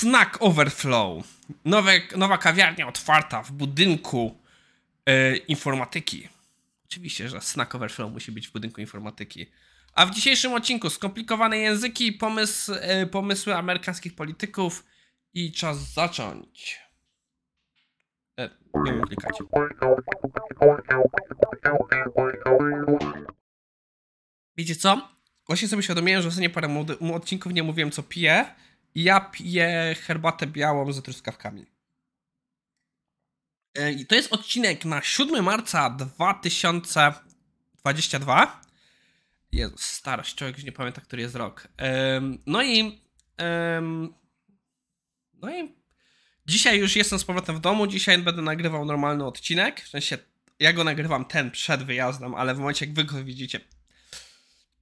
Snack Overflow. Nowe, nowa kawiarnia otwarta w budynku e, informatyki. Oczywiście, że Snack Overflow musi być w budynku informatyki. A w dzisiejszym odcinku skomplikowane języki, pomysł, e, pomysły amerykańskich polityków i czas zacząć. E, nie wiem, klikać. Wiecie co? Właśnie sobie świadomiłem, że ostatnio parę odcinków nie mówiłem co piję. Ja piję herbatę białą z truskawkami. E, I to jest odcinek na 7 marca 2022. Jezus, starość, człowiek już nie pamięta, który jest rok. No i... No i... Dzisiaj już jestem z powrotem w domu, dzisiaj będę nagrywał normalny odcinek. W sensie, ja go nagrywam ten przed wyjazdem, ale w momencie jak wy go widzicie...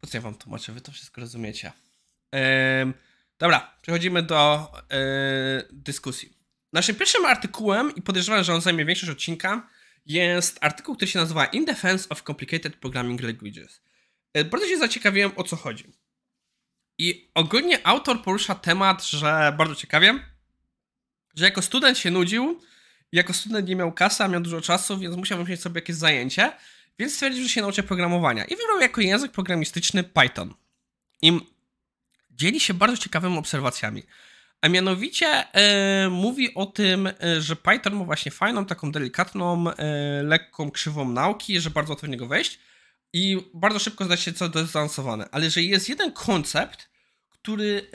Po co ja wam tłumaczę? Wy to wszystko rozumiecie. Dobra, przechodzimy do e, dyskusji. Naszym pierwszym artykułem, i podejrzewam, że on zajmie większość odcinka, jest artykuł, który się nazywa In Defense of Complicated Programming Languages. E, bardzo się zaciekawiłem, o co chodzi. I ogólnie autor porusza temat, że bardzo ciekawie, że jako student się nudził, jako student nie miał kasy, a miał dużo czasu, więc musiał wymyślić sobie jakieś zajęcie, więc stwierdził, że się nauczy programowania. I wybrał jako język programistyczny Python. I dzieli się bardzo ciekawymi obserwacjami. A mianowicie e, mówi o tym, e, że Python ma właśnie fajną, taką delikatną, e, lekką krzywą nauki, że bardzo łatwo w niego wejść i bardzo szybko zdać się, co zaawansowane. Ale że jest jeden koncept, który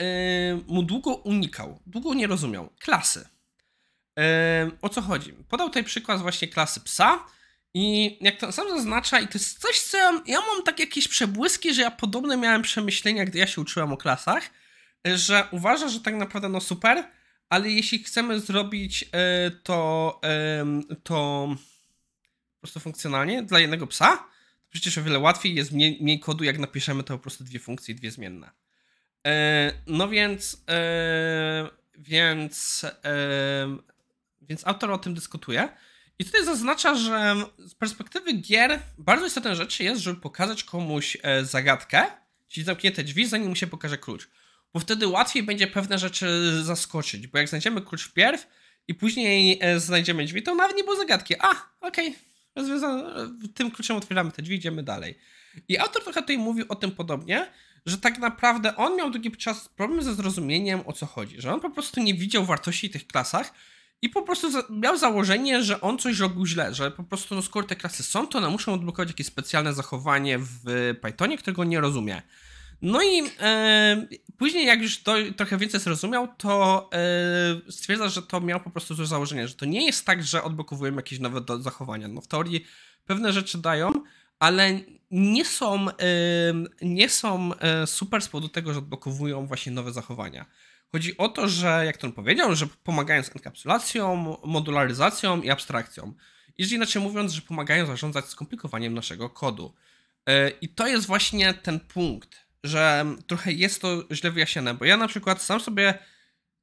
mu długo unikał, długo nie rozumiał. Klasy. O co chodzi? Podał tutaj przykład właśnie klasy psa, i jak to sam zaznacza, i to jest coś, co ja, ja mam tak jakieś przebłyski, że ja podobne miałem przemyślenia, gdy ja się uczyłem o klasach, że uważa, że tak naprawdę no super, ale jeśli chcemy zrobić e, to, e, to po prostu funkcjonalnie dla jednego psa, to przecież o wiele łatwiej jest mniej, mniej kodu, jak napiszemy to po prostu dwie funkcje, dwie zmienne. E, no więc, więc, więc autor o tym dyskutuje. I tutaj zaznacza, że z perspektywy gier bardzo istotną rzeczy jest, żeby pokazać komuś e, zagadkę, czyli zamknięte drzwi, zanim mu się pokaże klucz. Bo wtedy łatwiej będzie pewne rzeczy zaskoczyć, bo jak znajdziemy klucz wpierw i później e, znajdziemy drzwi, to nawet nie było zagadki. A, okej, okay. tym kluczem otwieramy te drzwi, idziemy dalej. I autor trochę tutaj mówił o tym podobnie, że tak naprawdę on miał długi czas problem ze zrozumieniem o co chodzi, że on po prostu nie widział wartości tych klasach, i po prostu miał założenie, że on coś robił źle, że po prostu no skoro te klasy są, to one muszą odblokować jakieś specjalne zachowanie w Pythonie, którego nie rozumie. No i e, później jak już to trochę więcej zrozumiał, to e, stwierdza, że to miał po prostu złe założenie, że to nie jest tak, że odblokowujemy jakieś nowe do, zachowania. No w teorii pewne rzeczy dają, ale nie są, e, nie są e, super z powodu tego, że odblokowują właśnie nowe zachowania. Chodzi o to, że jak to on powiedział, że pomagają z enkapsulacją, modularyzacją i abstrakcją. Jeżeli inaczej mówiąc, że pomagają zarządzać skomplikowaniem naszego kodu. E, I to jest właśnie ten punkt, że trochę jest to źle wyjaśnione, bo ja na przykład sam sobie,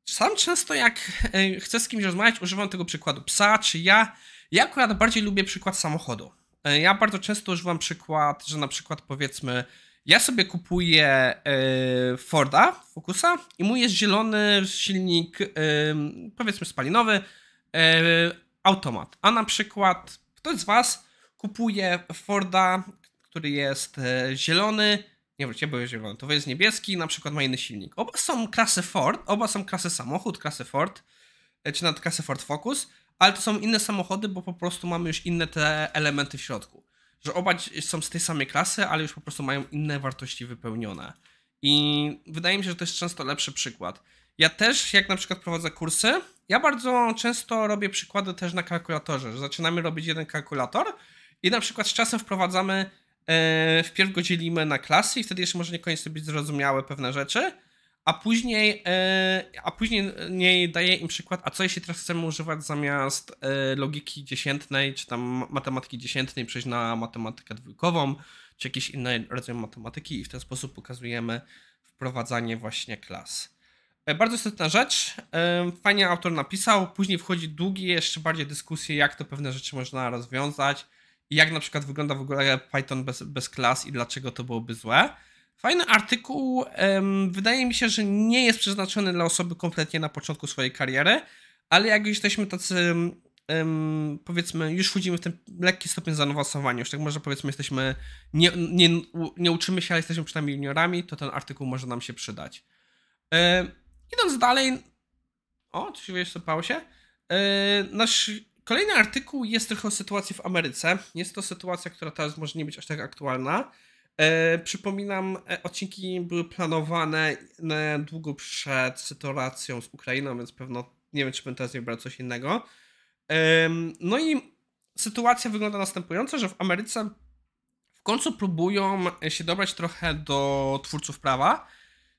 sam często jak e, chcę z kimś rozmawiać, używam tego przykładu psa, czy ja. Ja akurat bardziej lubię przykład samochodu. E, ja bardzo często używam przykład, że na przykład powiedzmy, ja sobie kupuję y, Forda Focusa i mój jest zielony silnik, y, powiedzmy spalinowy, y, automat. A na przykład ktoś z Was kupuje Forda, który jest zielony, nie wróćcie, bo jest zielony, to jest niebieski, na przykład ma inny silnik. Oba są klasy Ford, oba są klasy samochód, klasy Ford, czy nawet klasy Ford Focus, ale to są inne samochody, bo po prostu mamy już inne te elementy w środku że oba są z tej samej klasy, ale już po prostu mają inne wartości wypełnione. I wydaje mi się, że to jest często lepszy przykład. Ja też, jak na przykład prowadzę kursy, ja bardzo często robię przykłady też na kalkulatorze, że zaczynamy robić jeden kalkulator i na przykład z czasem wprowadzamy, e, wpierw go dzielimy na klasy i wtedy jeszcze może niekoniecznie być zrozumiałe pewne rzeczy, a później, e, a później nie daje im przykład, a co jeśli teraz chcemy używać zamiast e, logiki dziesiętnej, czy tam matematyki dziesiętnej przejść na matematykę dwójkową, czy jakiś inny rodzaj matematyki i w ten sposób pokazujemy wprowadzanie właśnie klas. E, bardzo istotna rzecz. Fajnie autor napisał. Później wchodzi długie jeszcze bardziej dyskusje, jak to pewne rzeczy można rozwiązać jak na przykład wygląda w ogóle Python bez, bez klas i dlaczego to byłoby złe. Fajny artykuł. wydaje mi się, że nie jest przeznaczony dla osoby kompletnie na początku swojej kariery, ale jak już jesteśmy tacy, powiedzmy, już wchodzimy w ten lekki stopień zaawansowania, już tak może powiedzmy jesteśmy, nie, nie, nie uczymy się, ale jesteśmy przynajmniej juniorami, to ten artykuł może nam się przydać. E, idąc dalej, o, coś wysypało się. E, nasz kolejny artykuł jest trochę o sytuacji w Ameryce. Jest to sytuacja, która teraz może nie być aż tak aktualna. E, przypominam, e, odcinki były planowane długo przed sytuacją z Ukrainą, więc pewno nie wiem, czy bym teraz nie wybrał coś innego. Em, no i sytuacja wygląda następująco, że w Ameryce w końcu próbują się dobrać trochę do twórców prawa,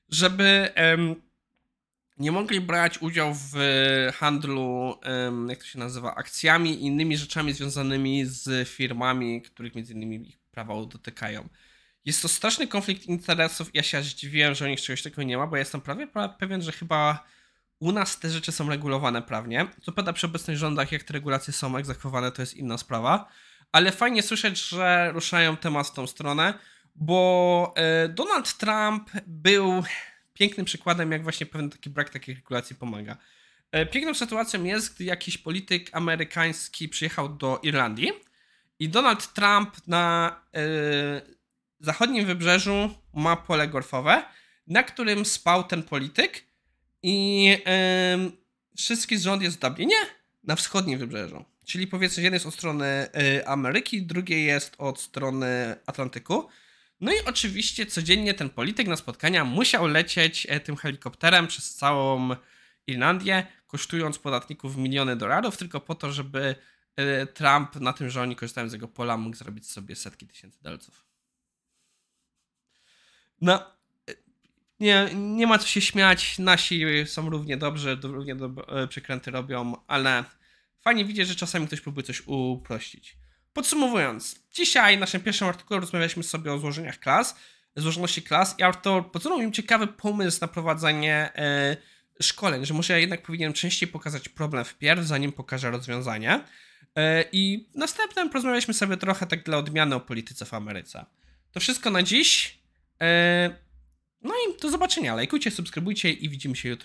żeby em, nie mogli brać udziału w handlu, em, jak to się nazywa, akcjami i innymi rzeczami związanymi z firmami, których między innymi ich prawa dotykają. Jest to straszny konflikt interesów. Ja się aż zdziwiłem, że u nich czegoś takiego nie ma, bo ja jestem prawie pra- pewien, że chyba u nas te rzeczy są regulowane prawnie. Co prawda przy obecnych rządach, jak te regulacje są egzekwowane, to jest inna sprawa. Ale fajnie słyszeć, że ruszają temat w tą stronę, bo e, Donald Trump był pięknym przykładem, jak właśnie pewien taki brak takich regulacji pomaga. E, Piękną sytuacją jest, gdy jakiś polityk amerykański przyjechał do Irlandii i Donald Trump na e, zachodnim wybrzeżu ma pole golfowe, na którym spał ten polityk i em, wszystki rząd jest w Dublinie na wschodnim wybrzeżu. Czyli powiedzmy, jeden jest od strony y, Ameryki, drugie jest od strony Atlantyku. No i oczywiście codziennie ten polityk na spotkania musiał lecieć e, tym helikopterem przez całą Irlandię, kosztując podatników miliony dolarów, tylko po to, żeby e, Trump na tym, że oni korzystają z jego pola, mógł zrobić sobie setki tysięcy dolców. No, nie, nie ma co się śmiać. Nasi są równie dobrzy, do- równie dob- e, przekręty robią, ale fajnie widzieć, że czasami ktoś próbuje coś uprościć. Podsumowując, dzisiaj w naszym pierwszym artykule rozmawialiśmy sobie o złożeniach klas, złożoności klas i autor podsunął mi ciekawy pomysł na prowadzenie e, szkoleń, że może ja jednak powinienem częściej pokazać problem wpierw, zanim pokażę rozwiązanie. E, I następnym porozmawialiśmy sobie trochę tak dla odmiany o polityce w Ameryce. To wszystko na dziś. E, no i do zobaczenia. Lajkujcie, subskrybujcie i widzimy się jutro.